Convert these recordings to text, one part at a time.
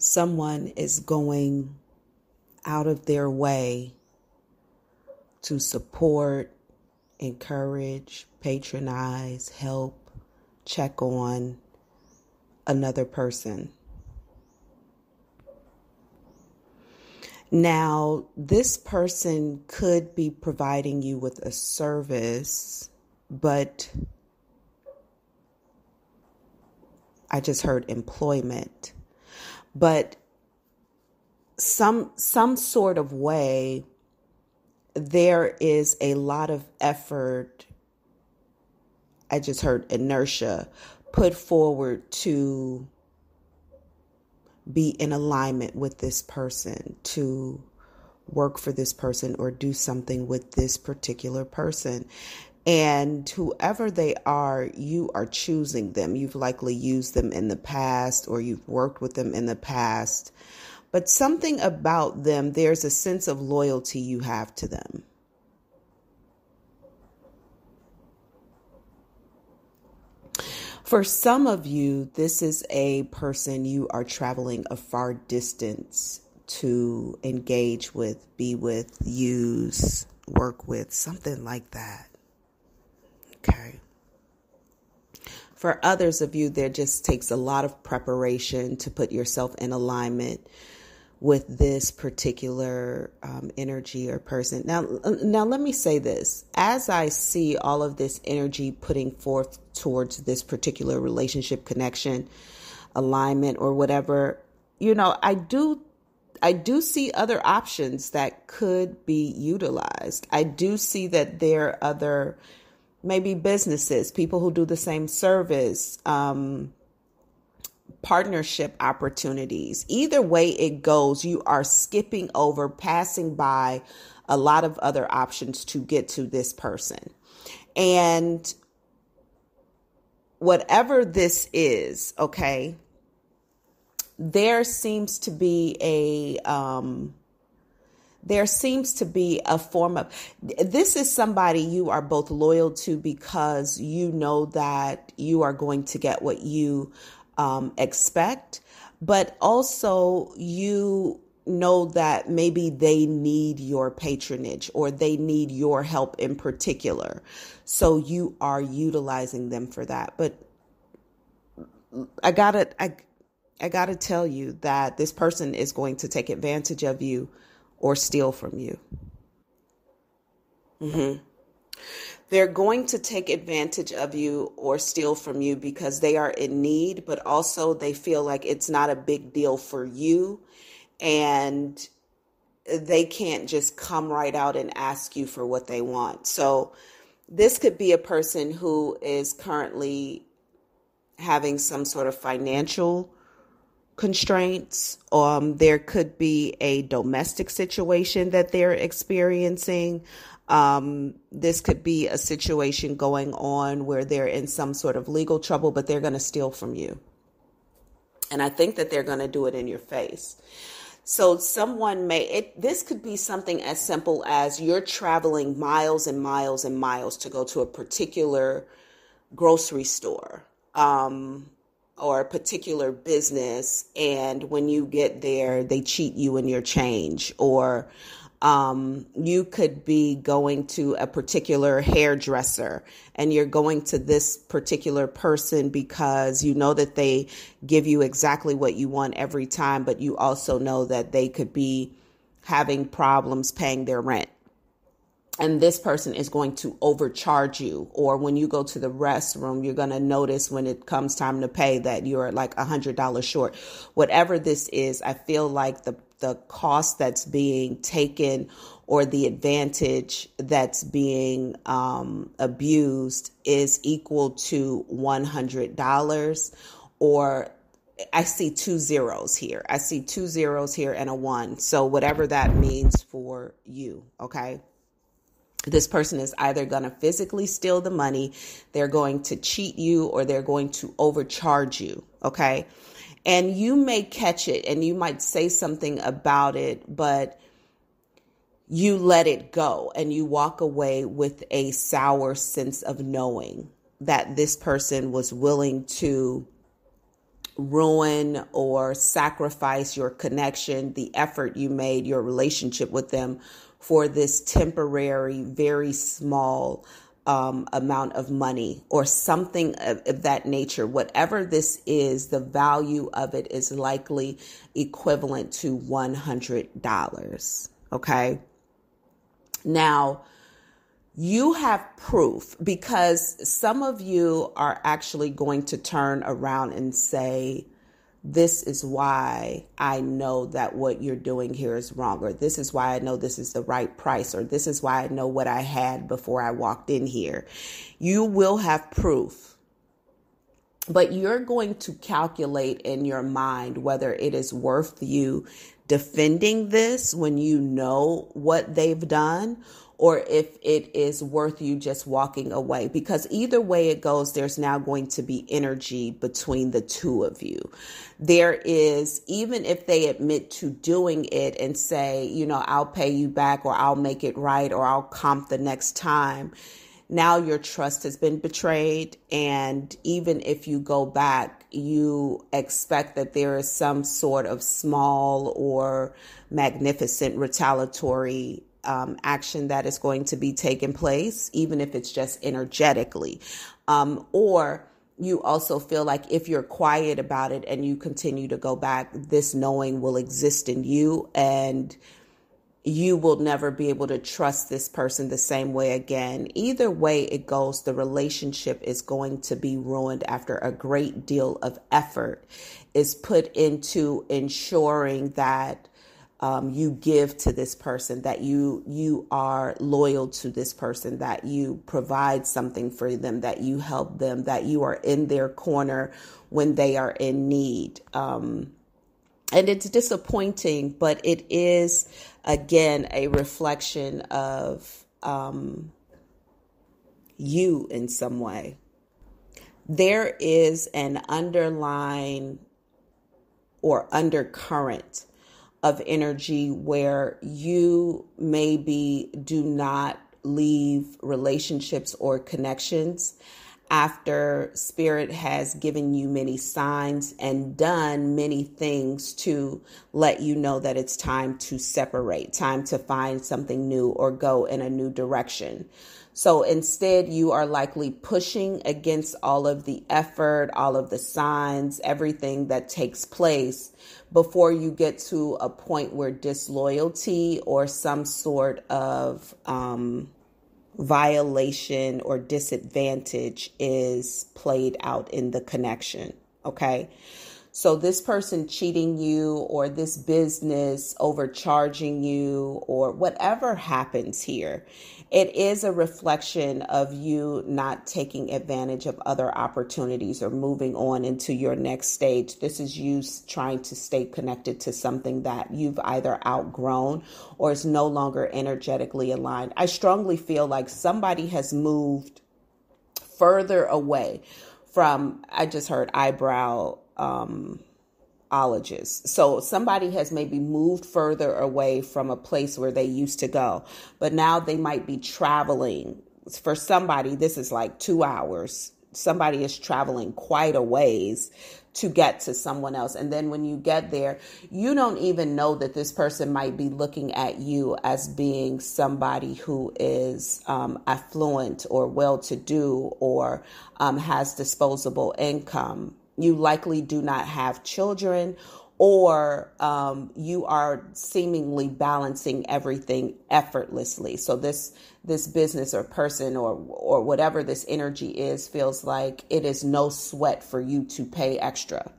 someone is going out of their way to support, encourage, patronize, help, check on another person. Now, this person could be providing you with a service, but I just heard employment. But some some sort of way there is a lot of effort I just heard inertia put forward to be in alignment with this person, to work for this person or do something with this particular person. And whoever they are, you are choosing them. You've likely used them in the past or you've worked with them in the past. But something about them, there's a sense of loyalty you have to them. For some of you, this is a person you are traveling a far distance to engage with, be with, use, work with, something like that. Okay. For others of you, there just takes a lot of preparation to put yourself in alignment with this particular um, energy or person. Now, now let me say this: as I see all of this energy putting forth towards this particular relationship, connection, alignment, or whatever, you know, I do. I do see other options that could be utilized. I do see that there are other, maybe businesses, people who do the same service, um, partnership opportunities. Either way it goes, you are skipping over, passing by a lot of other options to get to this person. And whatever this is, okay, there seems to be a, um, there seems to be a form of this is somebody you are both loyal to because you know that you are going to get what you um, expect, but also you know that maybe they need your patronage or they need your help in particular. So you are utilizing them for that. But I gotta, I, I gotta tell you that this person is going to take advantage of you or steal from you. Mm-hmm. They're going to take advantage of you or steal from you because they are in need, but also they feel like it's not a big deal for you and they can't just come right out and ask you for what they want. So, this could be a person who is currently having some sort of financial constraints. Um, there could be a domestic situation that they're experiencing. Um, this could be a situation going on where they're in some sort of legal trouble, but they're going to steal from you. And I think that they're going to do it in your face. So someone may it this could be something as simple as you're traveling miles and miles and miles to go to a particular grocery store um, or a particular business and when you get there they cheat you in your change or um, you could be going to a particular hairdresser and you're going to this particular person because you know that they give you exactly what you want every time, but you also know that they could be having problems paying their rent. And this person is going to overcharge you. Or when you go to the restroom, you're going to notice when it comes time to pay that you're like a $100 short. Whatever this is, I feel like the the cost that's being taken or the advantage that's being um, abused is equal to $100 or I see two zeros here. I see two zeros here and a one. So, whatever that means for you, okay? This person is either going to physically steal the money, they're going to cheat you, or they're going to overcharge you, okay? And you may catch it and you might say something about it, but you let it go and you walk away with a sour sense of knowing that this person was willing to ruin or sacrifice your connection, the effort you made, your relationship with them for this temporary, very small um, amount of money or something of, of that nature. Whatever this is, the value of it is likely equivalent to $100. Okay. Now, you have proof because some of you are actually going to turn around and say, This is why I know that what you're doing here is wrong, or this is why I know this is the right price, or this is why I know what I had before I walked in here. You will have proof. But you're going to calculate in your mind whether it is worth you defending this when you know what they've done or if it is worth you just walking away. Because either way it goes, there's now going to be energy between the two of you. There is, even if they admit to doing it and say, you know, I'll pay you back or I'll make it right or I'll comp the next time. Now your trust has been betrayed. And even if you go back, you expect that there is some sort of small or magnificent retaliatory um, action that is going to be taking place, even if it's just energetically. Um, or you also feel like if you're quiet about it and you continue to go back, this knowing will exist in you and you will never be able to trust this person the same way again. Either way it goes, the relationship is going to be ruined after a great deal of effort is put into ensuring that um, you give to this person, that you you are loyal to this person, that you provide something for them, that you help them, that you are in their corner when they are in need. Um, and it's disappointing, but it is again a reflection of um, you in some way. There is an underlying or undercurrent of energy where you maybe do not leave relationships or connections after spirit has given you many signs and done many things to let you know that it's time to separate, time to find something new or go in a new direction. So instead, you are likely pushing against all of the effort, all of the signs, everything that takes place before you get to a point where disloyalty or some sort of um, violation or disadvantage is played out in the connection. Okay. So, this person cheating you, or this business overcharging you, or whatever happens here, it is a reflection of you not taking advantage of other opportunities or moving on into your next stage. This is you trying to stay connected to something that you've either outgrown or is no longer energetically aligned. I strongly feel like somebody has moved further away from, I just heard eyebrow um, ologists. So somebody has maybe moved further away from a place where they used to go, but now they might be traveling. For somebody, this is like two hours. Somebody is traveling quite a ways to get to someone else. And then when you get there, you don't even know that this person might be looking at you as being somebody who is um, affluent or well to do or um, has disposable income you likely do not have children or um, you are seemingly balancing everything effortlessly. So this this business or person or or whatever this energy is feels like it is no sweat for you to pay extra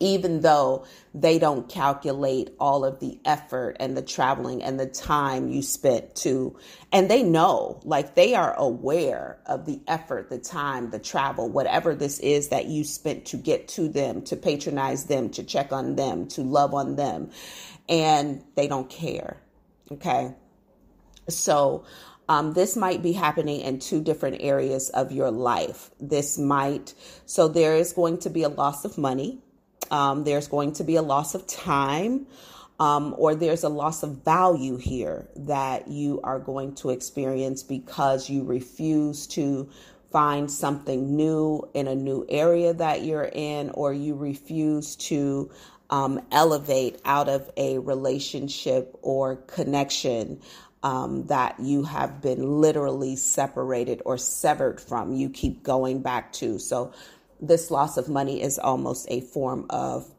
even though they don't calculate all of the effort and the traveling and the time you spent to and they know like they are aware of the effort the time the travel whatever this is that you spent to get to them to patronize them to check on them to love on them and they don't care okay so um, this might be happening in two different areas of your life. This might, so there is going to be a loss of money um, there's going to be a loss of time. Um, or there's a loss of value here that you are going to experience because you refuse to find something new in a new area that you're in, or you refuse to um, elevate out of a relationship or connection um, that you have been literally separated or severed from, you keep going back to. So, this loss of money is almost a form of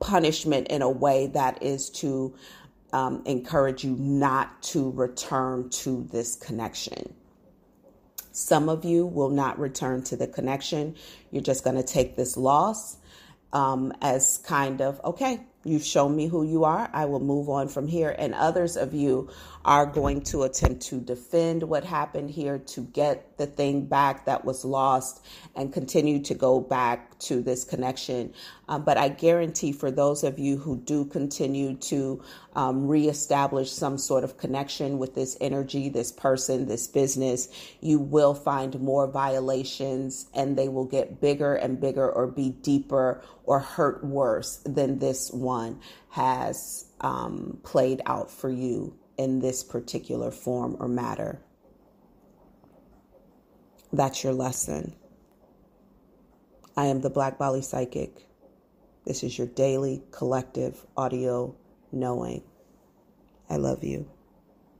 punishment in a way that is to um, encourage you not to return to this connection. Some of you will not return to the connection. You're just going to take this loss um, as kind of, okay, You've shown me who you are. I will move on from here. And others of you are going to attempt to defend what happened here, to get the thing back that was lost, and continue to go back to this connection. Um, but I guarantee for those of you who do continue to um, reestablish some sort of connection with this energy, this person, this business, you will find more violations and they will get bigger and bigger or be deeper or hurt worse than this one has um, played out for you in this particular form or matter. That's your lesson. I am the Black Bali Psychic. This is your daily collective audio knowing. I love you.